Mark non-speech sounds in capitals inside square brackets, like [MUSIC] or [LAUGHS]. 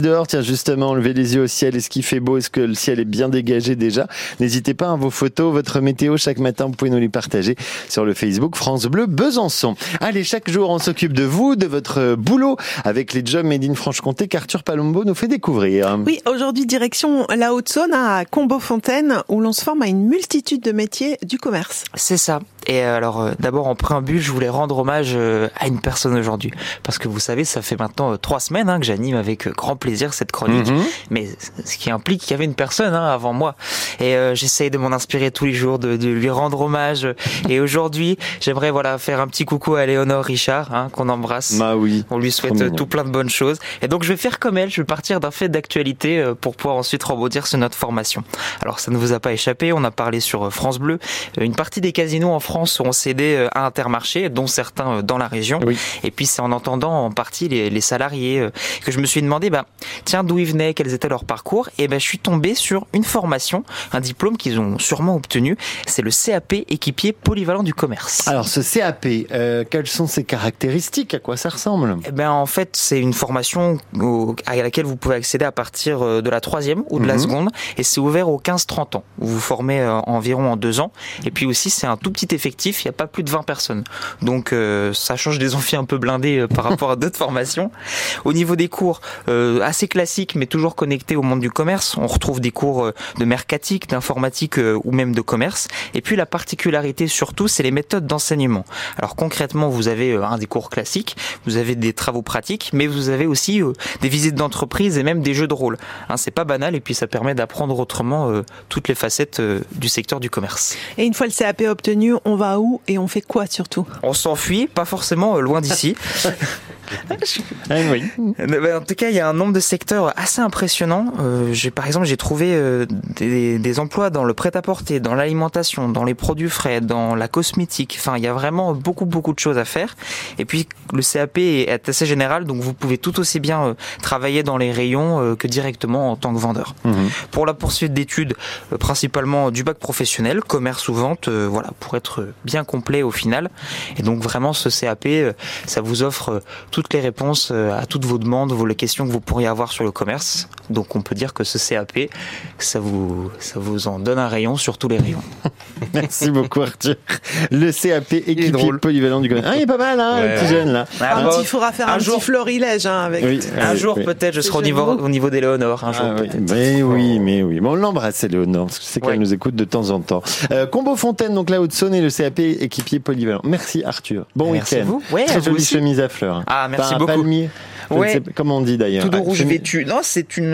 Dehors, tiens justement, levez les yeux au ciel. Est-ce qu'il fait beau? Est-ce que le ciel est bien dégagé déjà? N'hésitez pas à vos photos, votre météo chaque matin, vous pouvez nous les partager sur le Facebook France Bleu Besançon. Allez, chaque jour, on s'occupe de vous, de votre boulot avec les jobs Made in Franche-Comté qu'Arthur Palombo nous fait découvrir. Oui, aujourd'hui, direction la Haute-Saône à Combeau-Fontaine où l'on se forme à une multitude de métiers du commerce. C'est ça. Et alors, euh, d'abord, en préambule, je voulais rendre hommage euh, à une personne aujourd'hui. Parce que vous savez, ça fait maintenant euh, trois semaines hein, que j'anime avec grand plaisir cette chronique. Mhm. Mais ce qui implique qu'il y avait une personne hein, avant moi. Et euh, j'essaye de m'en inspirer tous les jours, de, de lui rendre hommage. Et aujourd'hui, j'aimerais voilà faire un petit coucou à Léonore Richard, hein, qu'on embrasse. Bah oui. On lui souhaite euh, mignon. tout plein de bonnes choses. Et donc je vais faire comme elle, je vais partir d'un fait d'actualité euh, pour pouvoir ensuite rebondir sur notre formation. Alors ça ne vous a pas échappé, on a parlé sur euh, France Bleu. Euh, Une partie des casinos en France seront cédés euh, à Intermarché, dont certains euh, dans la région. Oui. Et puis c'est en entendant en partie les, les salariés euh, que je me suis demandé, bah, tiens, d'où ils venaient, quels étaient leurs parcours. Et ben je suis tombé sur une formation, un diplôme qu'ils ont sûrement obtenu. C'est le CAP équipier polyvalent du commerce. Alors ce CAP, euh, quelles sont ses caractéristiques? À quoi ça ressemble? Eh ben, en fait, c'est une formation au- à laquelle vous pouvez accéder à partir de la troisième ou de la Mhm. seconde, et c'est ouvert aux 15-30 ans. Vous vous formez environ en deux ans, et puis aussi c'est un tout petit il n'y a pas plus de 20 personnes. Donc euh, ça change des amphis un peu blindés euh, par [LAUGHS] rapport à d'autres formations. Au niveau des cours, euh, assez classiques, mais toujours connectés au monde du commerce, on retrouve des cours de mercatique, d'informatique ou même de commerce. Et puis la particularité surtout, c'est les méthodes d'enseignement. Alors concrètement, vous avez un des cours classiques, vous avez des travaux pratiques, mais vous avez aussi des visites d'entreprise et même des jeux de rôle. Hein, c'est pas banal et puis ça permet d'apprendre autrement toutes les facettes du secteur du commerce. Et une fois le CAP obtenu, on va où et on fait quoi surtout? On s'enfuit, pas forcément euh, loin d'ici. [LAUGHS] [LAUGHS] Ah oui. Euh, ben, En tout cas, il y a un nombre de secteurs assez impressionnant. Euh, j'ai par exemple, j'ai trouvé euh, des, des emplois dans le prêt-à-porter, dans l'alimentation, dans les produits frais, dans la cosmétique. Enfin, il y a vraiment beaucoup beaucoup de choses à faire. Et puis le CAP est assez général, donc vous pouvez tout aussi bien euh, travailler dans les rayons que directement en tant que vendeur. Mhm. Pour la poursuite d'études, principalement du bac professionnel, commerce ou vente, voilà, pour être bien complet au final. Et donc vraiment ce CAP, ça vous offre toutes les réponses euh, à toutes vos demandes, vos les questions que vous pourriez avoir sur le commerce. Donc on peut dire que ce CAP, ça vous, ça vous en donne un rayon sur tous les rayons. [LAUGHS] Merci beaucoup Arthur. Le CAP équipier polyvalent du commerce. Ah, il est pas mal, hein, Ouais. le petit jeune là. Ah, Un petit, il faudra faire un un, jour- petit florilège hein, avec. Oui, Un oui, jour oui. peut-être je serai au niveau, au niveau d'Éléonore, un jour Ah oui, peut-être. mais oui, mais oui. Bon, on l'embrasse, Léonore, parce que je sais qu'elle nous écoute de temps en temps. Euh, Combo Fontaine, donc la Haute-Saône et le CAP équipier polyvalent. Merci Arthur. Bon Merci week-end. Très jolie chemise à fleurs. Ah, merci Par un beaucoup. palmier. Ouais. sais comment on dit d'ailleurs. Tout de Ah, rouge vêtu. Non, c'est une